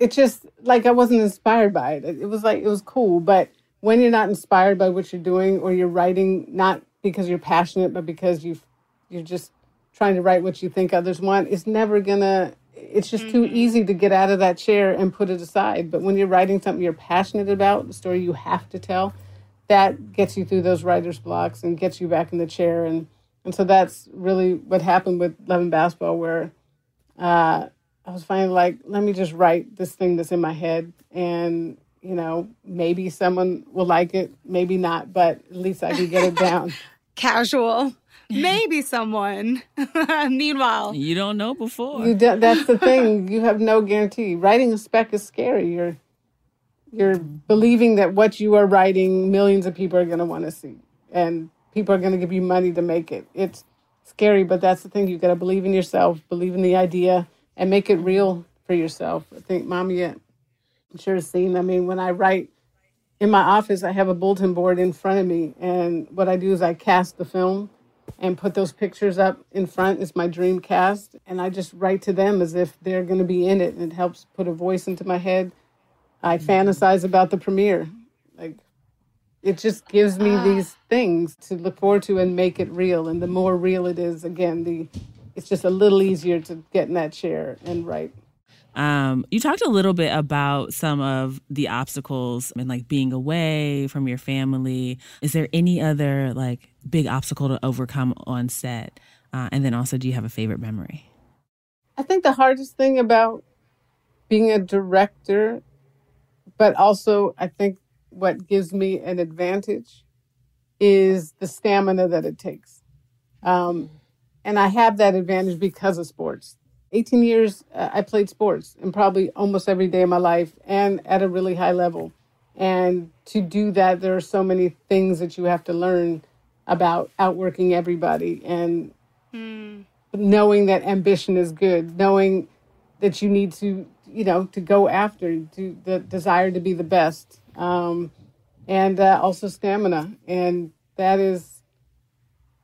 it just like I wasn't inspired by it. It was like, it was cool. But when you're not inspired by what you're doing or you're writing, not because you're passionate, but because you you're just trying to write what you think others want, it's never gonna it's just too mm-hmm. easy to get out of that chair and put it aside. But when you're writing something you're passionate about, the story you have to tell, that gets you through those writer's blocks and gets you back in the chair. And and so that's really what happened with Love and Basketball, where uh, I was finally like, let me just write this thing that's in my head, and you know, maybe someone will like it, maybe not, but at least I can get it down. Casual maybe someone. Meanwhile, you don't know before. You do, that's the thing. You have no guarantee. Writing a spec is scary. You're you're believing that what you are writing, millions of people are going to want to see, and people are going to give you money to make it. It's scary, but that's the thing. You got to believe in yourself, believe in the idea, and make it real for yourself. I think, mommy, I'm sure seen. I mean, when I write in my office, I have a bulletin board in front of me, and what I do is I cast the film and put those pictures up in front is my dream cast and i just write to them as if they're going to be in it and it helps put a voice into my head i mm-hmm. fantasize about the premiere like it just gives me ah. these things to look forward to and make it real and the more real it is again the it's just a little easier to get in that chair and write um, you talked a little bit about some of the obstacles and like being away from your family. Is there any other like big obstacle to overcome on set? Uh, and then also, do you have a favorite memory? I think the hardest thing about being a director, but also I think what gives me an advantage is the stamina that it takes. Um, and I have that advantage because of sports. 18 years, uh, I played sports and probably almost every day of my life and at a really high level. And to do that, there are so many things that you have to learn about outworking everybody and mm. knowing that ambition is good, knowing that you need to, you know, to go after, to the desire to be the best, um, and uh, also stamina. And that is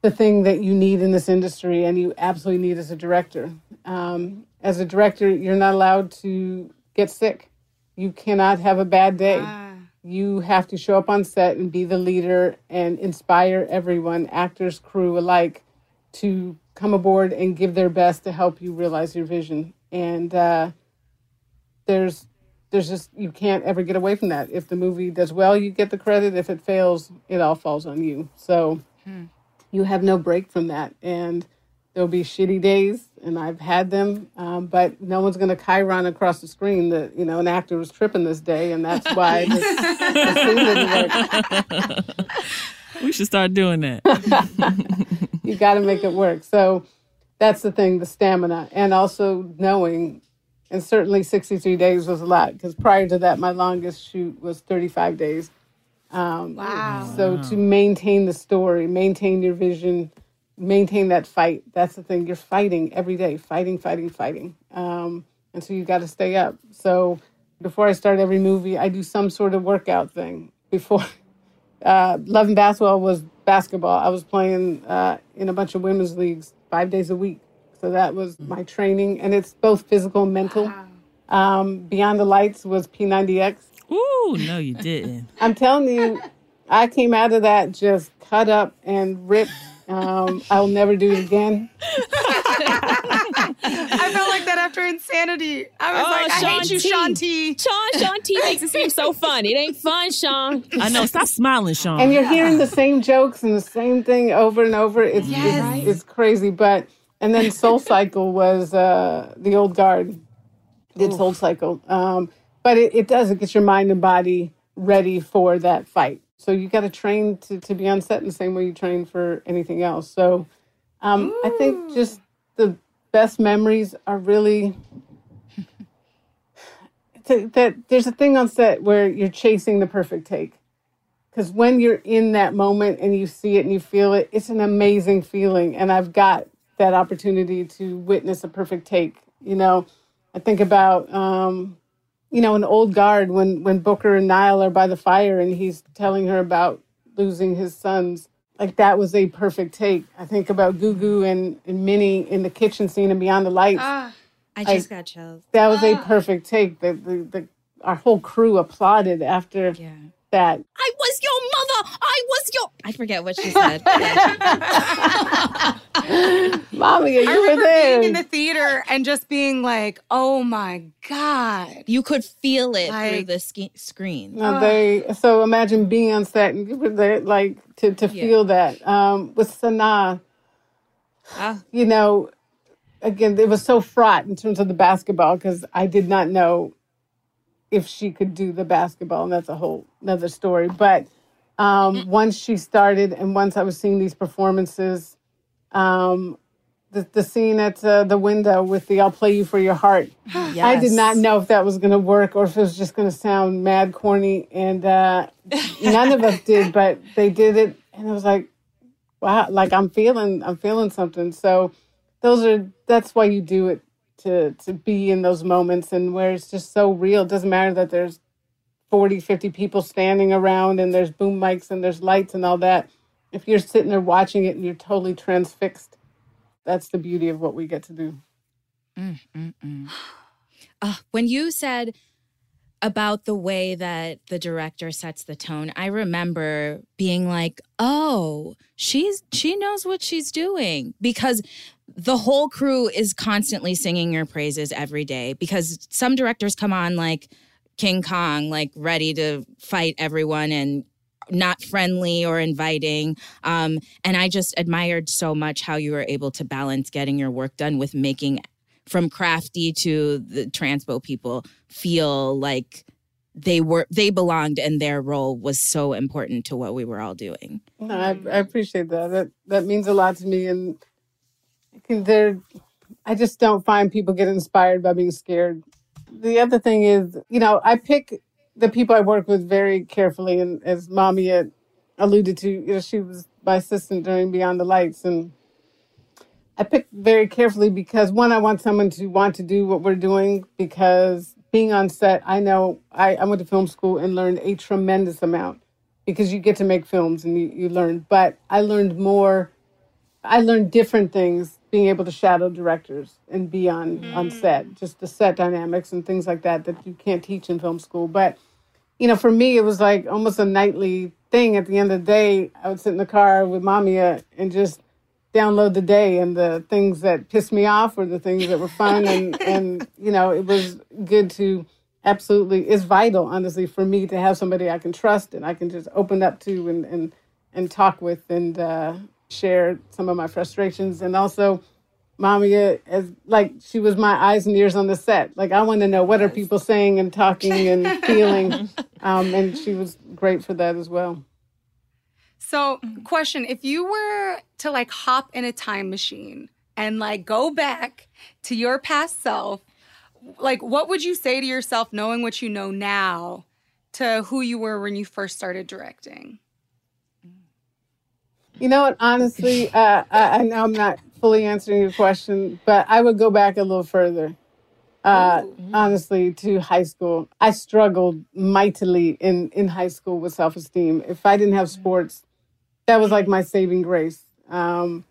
the thing that you need in this industry and you absolutely need as a director. Um, as a director, you're not allowed to get sick. You cannot have a bad day. Ah. You have to show up on set and be the leader and inspire everyone, actors, crew alike, to come aboard and give their best to help you realize your vision. And uh, there's there's just you can't ever get away from that. If the movie does well, you get the credit. If it fails, it all falls on you. So. Hmm you have no break from that. And there'll be shitty days, and I've had them, um, but no one's going to chyron across the screen that, you know, an actor was tripping this day, and that's why this, this scene didn't work. We should start doing that. you got to make it work. So that's the thing, the stamina, and also knowing. And certainly 63 days was a lot because prior to that, my longest shoot was 35 days. Um, Wow. So to maintain the story, maintain your vision, maintain that fight. That's the thing. You're fighting every day, fighting, fighting, fighting. Um, and so you've got to stay up. So before I start every movie, I do some sort of workout thing. Before uh, Love and Basketball was basketball. I was playing uh, in a bunch of women's leagues five days a week. So that was my training, and it's both physical and mental. Um, Beyond the Lights was P90X. Ooh, no, you didn't. I'm telling you, I came out of that just cut up and ripped. Um, I'll never do it again. I felt like that after Insanity. I was Oh, like, I Shaun hate you, T. Shaun T. Shaun, Shaun T makes it seem so fun. It ain't fun, Shaun. I know. Stop smiling, Shaun. And you're hearing the same jokes and the same thing over and over. It's Yes. it's, it's crazy. But and then Soul Cycle was uh, the old guard did Soul Cycle. Um, but it, it does it gets your mind and body ready for that fight. So you got to train to to be on set in the same way you train for anything else. So um, I think just the best memories are really to, that there's a thing on set where you're chasing the perfect take because when you're in that moment and you see it and you feel it it's an amazing feeling and i've got that opportunity to witness a perfect take you know i think about um you know an old guard when when booker and nile are by the fire and he's telling her about losing his sons like that was a perfect take i think about gugu and, and minnie in the kitchen scene and beyond the lights Ah, I just got chills. that was a perfect take the, the, the our whole crew applauded after Yeah. That I was your mother. I was your. I forget what she said. mommy you I were remember there being in the theater and just being like, oh my God. you could feel it through the ski- screen. No, they so imagine being on set and you were like to to Yeah. feel that. Um, with Sanaa, Ah. you know, again, it was so fraught in terms of the basketball because I did not know if she could do the basketball, and that's a whole another story. But um, once she started, and once I was seeing these performances, um, the the scene at uh, the window with the "I'll play you for your heart." I did not know if that was going to work or if it was just going to sound mad corny, and uh, none of us did, but they did it, and it was like, wow, like I'm feeling, I'm feeling something. So those are that's why you do it to to be in those moments and where it's just so real. It doesn't matter that there's 40, 50 people standing around and there's boom mics and there's lights and all that. If you're sitting there watching it and you're totally transfixed, that's the beauty of what we get to do. Mm, mm, mm. Uh, when you said about the way that the director sets the tone, I remember being like, "Oh, she's she knows what she's doing," because the whole crew is constantly singing your praises every day. Because some directors come on like King Kong, like ready to fight everyone and not friendly or inviting. Um, and I just admired so much how you were able to balance getting your work done with making from crafty to the transpo people feel like they were they belonged and their role was so important to what we were all doing. No, I, I appreciate that. That that means a lot to me, and I just don't find people get inspired by being scared. The other thing is, you know, I pick the people I work with very carefully, and as Mommy had alluded to, you know, she was my assistant during Beyond the Lights, and I pick very carefully because one, I want someone to want to do what we're doing because being on set, I know I, I went to film school and learned a tremendous amount because you get to make films and you, you learn. But I learned more, I learned different things being able to shadow directors and be on, on set, just the set dynamics and things like that that you can't teach in film school. But, you know, for me, it was like almost a nightly thing. At the end of the day, I would sit in the car with Mamia and just download the day and the things that pissed me off or the things that were fun and and you know it was good to absolutely it's vital honestly for me to have somebody I can trust and I can just open up to and and and talk with and uh share some of my frustrations. And also, Mamia, as like she was my eyes and ears on the set. Like I want to know what are people saying and talking and feeling, um, and she was great for that as well. So, question: If you were to like hop in a time machine and like go back to your past self, like what would you say to yourself, knowing what you know now, to who you were when you first started directing? You know what? Honestly, uh, I, I know I'm not fully answering your question, but I would go back a little further. Uh, honestly, to high school, I struggled mightily in in high school with self esteem. If I didn't have sports, that was like my saving grace. Um,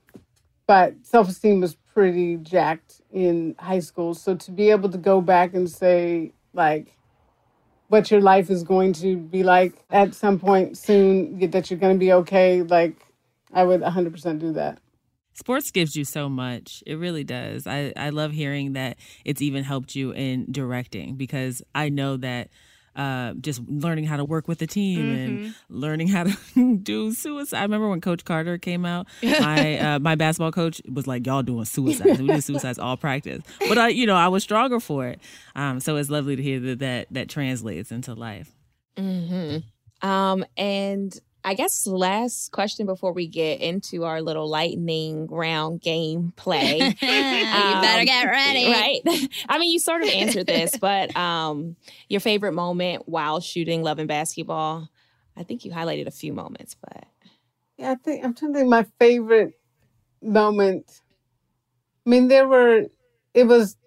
but self esteem was pretty jacked in high school. So to be able to go back and say like what your life is going to be like at some point soon, that you're going to be okay, like I would 100% do that. Sports gives you so much. It really does. I, I love hearing that it's even helped you in directing because I know that uh, just learning how to work with a team mm-hmm. and learning how to do suicide. I remember when Coach Carter came out, my uh, my basketball coach was like, "Y'all doing suicides? We do suicides all practice." But I, you know, I was stronger for it. Um, so it's lovely to hear that that, that translates into life. Mm-hmm. Um, and I guess last question before we get into our little lightning round game play. you um, better get ready. Right. I mean, you sort of answered this, but um, your favorite moment while shooting Love and Basketball. I think you highlighted a few moments, but yeah, I think I'm trying to think my favorite moment. I mean, there were it was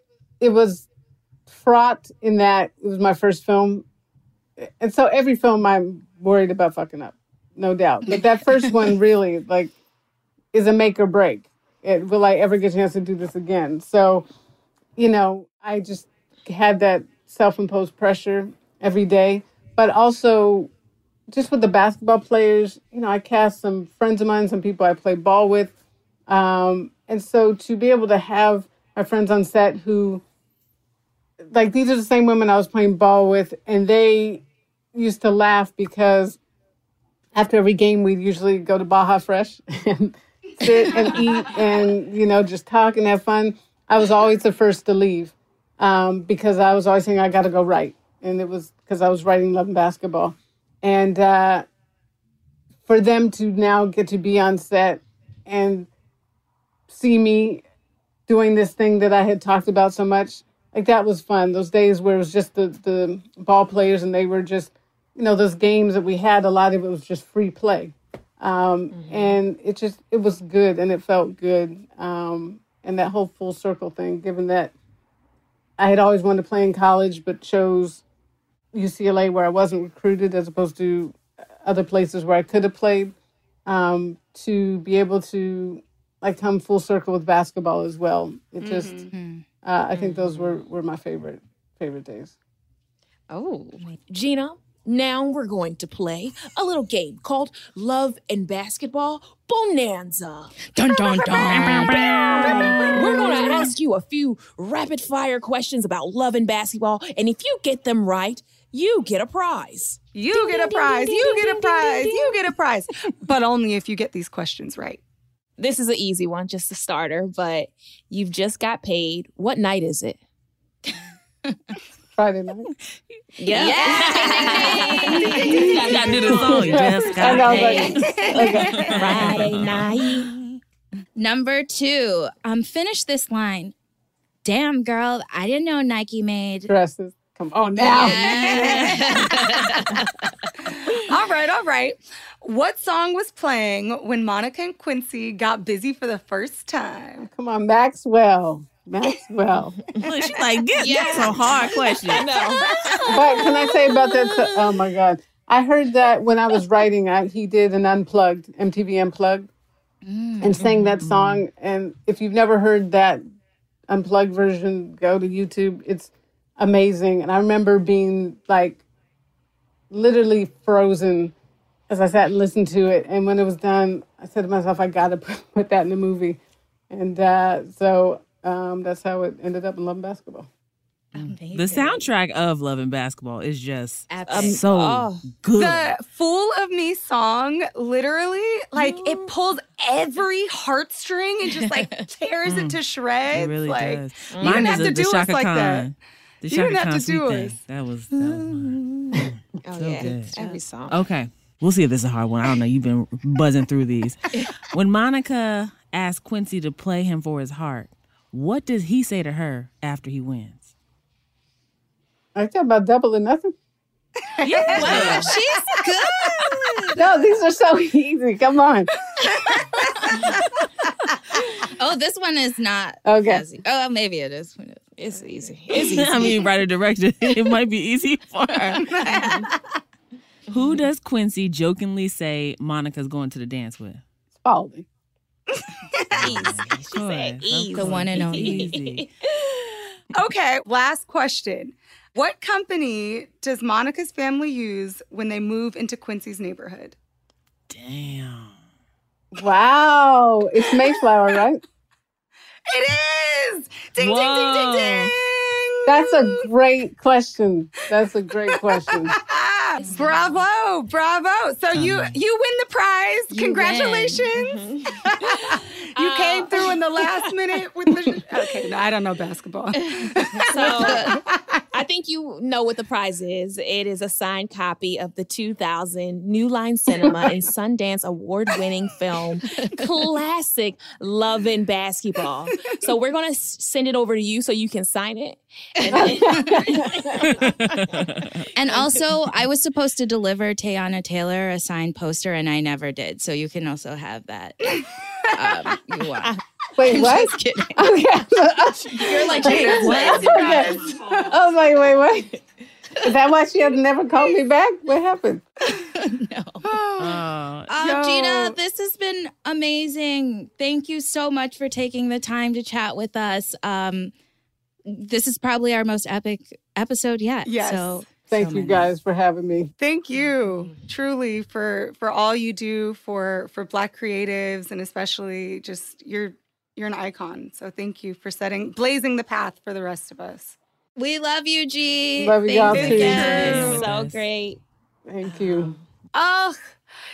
it was fraught in that it was my first film. And so every film I'm worried about fucking up no doubt. But that first one really like is a make or break. It, will I ever get a chance to do this again? So, you know, I just had that self-imposed pressure every day, but also just with the basketball players, you know, I cast some friends of mine, some people I play ball with. Um, and so to be able to have my friends on set who like these are the same women I was playing ball with and they used to laugh because after every game, we usually go to Baja Fresh and sit and eat and, you know, just talk and have fun. I was always the first to leave um, because I was always saying, I got to go write. And it was because I was writing Love and Basketball. And uh, for them to now get to be on set and see me doing this thing that I had talked about so much, like that was fun. Those days where it was just the, the ball players and they were just you know those games that we had a lot of it was just free play. Um, mm-hmm. and it just it was good and it felt good. Um, and that whole full circle thing given that i had always wanted to play in college but chose ucla where i wasn't recruited as opposed to other places where i could have played um, to be able to like come full circle with basketball as well. It just mm-hmm. uh, i think those were were my favorite favorite days. Oh gina now we're going to play a little game called Love and Basketball Bonanza. Dun dun dun. we're going to ask you a few rapid fire questions about love and basketball, and if you get them right, you get a prize. You get a prize. You get a prize. You get a prize. But only if you get these questions right. This is an easy one, just a starter, but you've just got paid. What night is it? Friday night. Yeah. yeah. gotta do the song. Just got paid. okay. Friday night. Number two. Um, finish this line. Damn, girl, I didn't know Nike made dresses. Come on now. Yeah. all right, all right. What song was playing when Monica and Quincy got busy for the first time? Come on, Maxwell. Maxwell. Look, she's like, get yeah. that's a hard question. No. but can I say about that? To, oh my God. I heard that when I was writing, I, he did an unplugged, MTV unplugged, mm-hmm. and sang that song. And if you've never heard that unplugged version, go to YouTube. It's amazing. And I remember being like literally frozen as I sat and listened to it. And when it was done, I said to myself, I got to put that in the movie. And uh, so um, that's how it ended up in Love and Basketball. Amazing. The soundtrack of Love and Basketball is just Epic. so oh. good. The Fool of Me song, literally, like it pulls every heartstring and just like tears it to shreds. it really like, does. You Mine didn't have a, to the do us Chaka like Khan. that. The You Chaka didn't have Khan to do sweet us. thing. That was that was mine. Oh, So yeah. good. Every song. Okay. We'll see if this is a hard one. I don't know. You've been buzzing through these. When Monica asked Quincy to play him for his heart, what does he say to her after he wins? I talk about double or nothing. Yeah. Wow, she's good. No, these are so easy. Come on. Oh, this one is not. Okay. as e- Oh, maybe it is. It's easy. It's easy. I mean, writer director, it might be easy for her. Who does Quincy jokingly say Monica's going to the dance with? Spalding. Easy. She said course. The one and only. Easy. Okay, last question. What company does Monica's family use when they move into Quincy's neighborhood? Damn. Wow. It's Mayflower, right? It is! Ding, ding, ding, ding, ding! That's a great question. That's a great question. bravo, bravo. So you Uh-huh. you win the prize. You Congratulations. you came through in the last minute with the Okay, no, I don't know basketball. So I think you know what the prize is. It is a signed copy of the 2000 New Line Cinema and Sundance award winning film, classic Love and Basketball. So we're going to send it over to you so you can sign it. And then- And also, I was supposed to deliver Teyana Taylor a signed poster, and I never did. So you can also have that. Um, you want. Wait, what? Just kidding. Okay. You're like, Okay. what? Okay. I was like, wait, wait. Is that why she has never called me back? What happened? no. Oh, Uh, Yo. Gina, this has been amazing. Thank you so much for taking the time to chat with us. Um, this is probably our most epic episode yet. Yes. So Thank so you many. guys for having me. Thank you truly for for all you do for for black creatives and especially just you're you're an icon. So thank you for setting blazing the path for the rest of us. We love you, G. Love y'all Thanks too. again. So you. great. Thank you. Oh,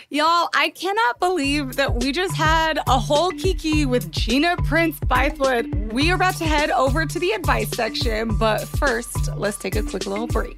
y'all, I cannot believe that we just had a whole kiki with Gina Prince Bythewood. We are about to head over to the advice section, but first, let's take a quick little break.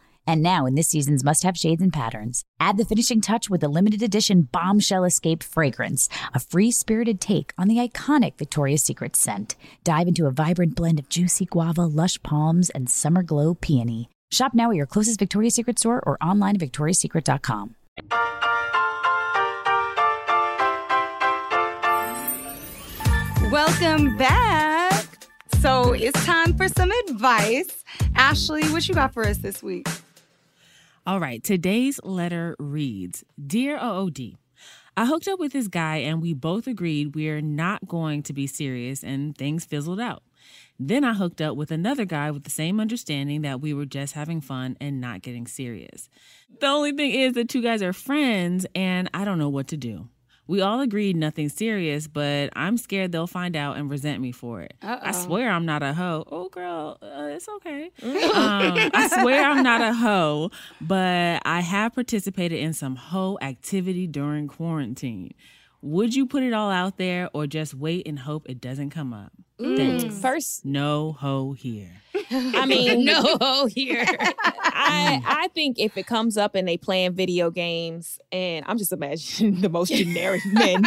And now, in this season's must have shades and patterns, add the finishing touch with the limited edition Bombshell Escape fragrance, a free spirited take on the iconic Victoria's Secret scent. Dive into a vibrant blend of juicy guava, lush palms, and summer glow peony. Shop now at your closest Victoria's Secret store or online at victoriassecret.com. Welcome back. So it's time for some advice. Ashley, what you got for us this week? All right, today's letter reads Dear OOD, I hooked up with this guy and we both agreed we're not going to be serious and things fizzled out. Then I hooked up with another guy with the same understanding that we were just having fun and not getting serious. The only thing is, the two guys are friends and I don't know what to do. We all agreed nothing serious, but I'm scared they'll find out and resent me for it. I Uh-oh. swear I'm not a hoe. Oh, girl, uh, it's okay. um, I swear I'm not a hoe, but I have participated in some hoe activity during quarantine. Would you put it all out there or just wait and hope it doesn't come up? Thanks. First, No hoe here. I mean, no here. I I think if it comes up and they playing video games, and I'm just imagining the most generic men,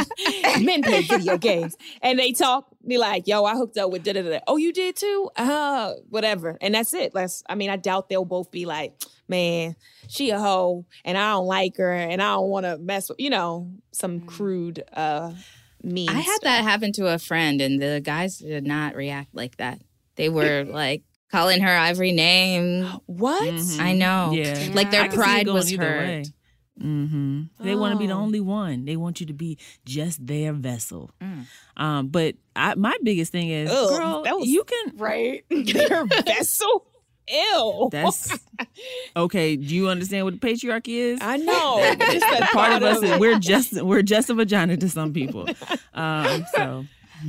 men play video games, and they talk Be like, yo, I hooked up with da da da. Oh, you did too? Uh, whatever. And that's it. Let's. I mean, I doubt they'll both be like, man, she a hoe, and I don't like her, and I don't want to mess with, you know, some Mm. crude uh mean. I had that happen to a friend, and the guys did not react like that. They were like calling her every name. What? Mhm. I know. Yeah. Like their can pride going was either hurt. way. hmm They want to be the Oh. only one. They want you to be just their vessel. Mm. Um, but I, my biggest thing is, Ugh, girl, that was- you can. Right? their vessel. Ew. That's okay. Do you understand what the patriarchy is? I know. Just the Part of us, is, we're just we're just a vagina to some people. Um, so,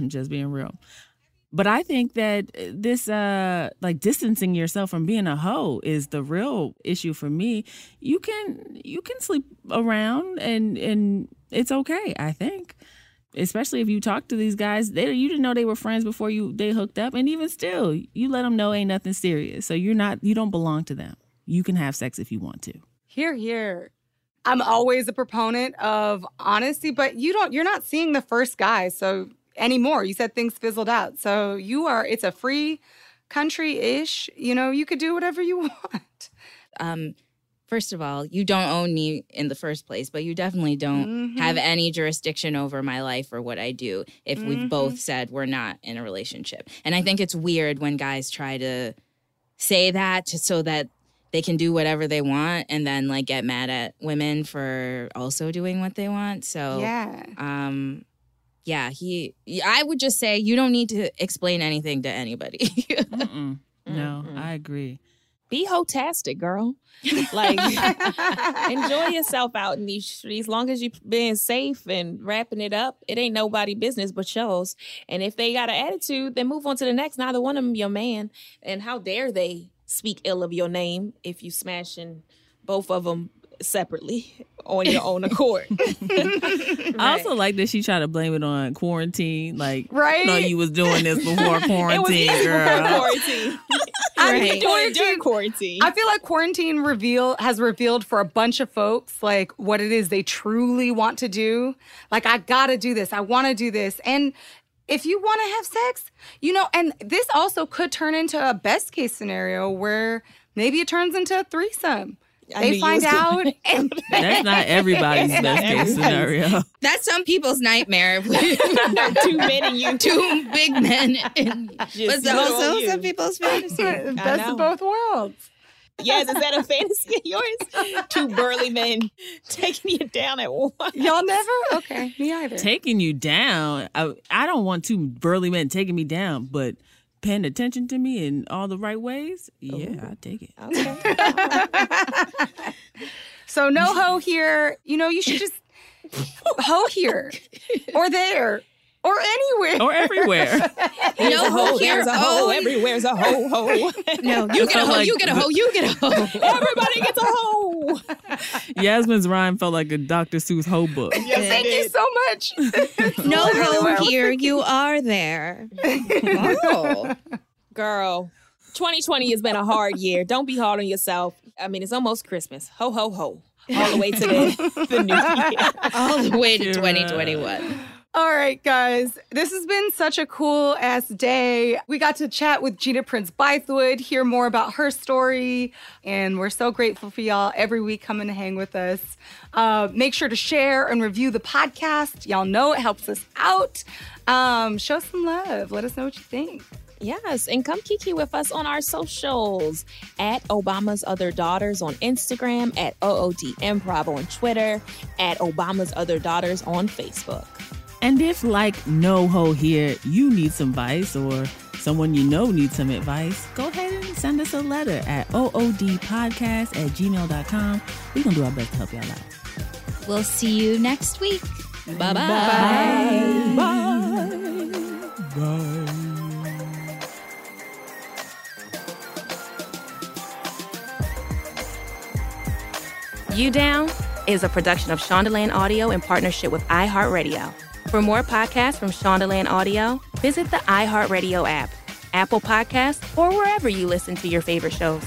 just being real. But I think that this uh like distancing yourself from being a hoe is the real issue for me. You can you can sleep around and and it's okay, I think. Especially if you talk to these guys, they you didn't know they were friends before you they hooked up and even still, you let them know ain't nothing serious. So you're not you don't belong to them. You can have sex if you want to. Here, here. I'm always a proponent of honesty, but you don't you're not seeing the first guy so anymore. You said things fizzled out. So you are it's a free country-ish. You know, you could do whatever you want. Um, first of all, you don't own me in the first place, but you definitely don't Mhm. have any jurisdiction over my life or what I do if Mhm. we've both said we're not in a relationship. And I think it's weird when guys try to say that to, so that they can do whatever they want and then like get mad at women for also doing what they want. So Yeah. um yeah, he I would just say you don't need to explain anything to anybody. No, Mm-mm. I agree. Be hotastic, girl. Like enjoy yourself out in these streets. As Long as you being safe and wrapping it up, it ain't nobody business but yours. And if they got an attitude, then move on to the next. Neither one of them your man. And how dare they speak ill of your name if you smashing both of them separately on your own accord. I also like that she tried to blame it on quarantine. Like, Right? No, you was doing this before quarantine, it was quarantine, easy before quarantine. I Right. mean, Doing during quarantine. I feel like quarantine reveal has revealed for a bunch of folks like what it is they truly want to do. Like I got to do this. I want to do this. And if you want to have sex, you know, and this also could turn into a best case scenario where maybe it turns into a threesome. I they find out and That's not everybody's best not case scenario. That's some people's nightmare. Two men and you Two big men. And, but Just also you. some people's fantasy. best of both worlds. Yes, is that a fantasy of yours? Two burly men taking you down at once. Y'all never? Okay, me either. Taking you down. I, I don't want two burly men taking me down, but paying attention to me in all the right ways. Yeah, I take it. Okay. So no hoe here. You know, you should just hoe here or there or anywhere. Or everywhere. Here's No a hoe, hoe here. there's a hoe, Oh. everywhere's a hoe, hoe. No, you get a felt hoe, like you get a hoe, you get a hoe. Everybody gets a hoe. Yasmin's rhyme felt like a Dr. Seuss hoe book. Yes, Thank you so much. No Literally where I hoe here, you are there. Oh. Girl, 2020 has been a hard year. Don't be hard on yourself. I mean, it's almost Christmas. Ho, ho, ho. All the way to the, the new year. All the way to Kira. 2021. All right, guys. This has been such a cool ass day. We got to chat with Gina Prince Bythewood, hear more about her story, and we're so grateful for y'all every week coming to hang with us. Uh, make sure to share and review the podcast. Y'all know it helps us out. Um, show some love. Let us know what you think. Yes, and come kiki with us on our socials at Obama's Other Daughters on Instagram, at OOD Improv on Twitter, at Obama's Other Daughters on Facebook. And if, like No Ho here, you need some advice or someone you know needs some advice, go ahead and send us a letter at oodpodcast at gmail.com. We're going to do our best to help y'all out. We'll see you next week. Bye-bye. Bye. Bye. You Down is a production of Shondaland Audio in partnership with iHeartRadio. For more podcasts from Shondaland Audio, visit the iHeartRadio app, Apple Podcasts, or wherever you listen to your favorite shows.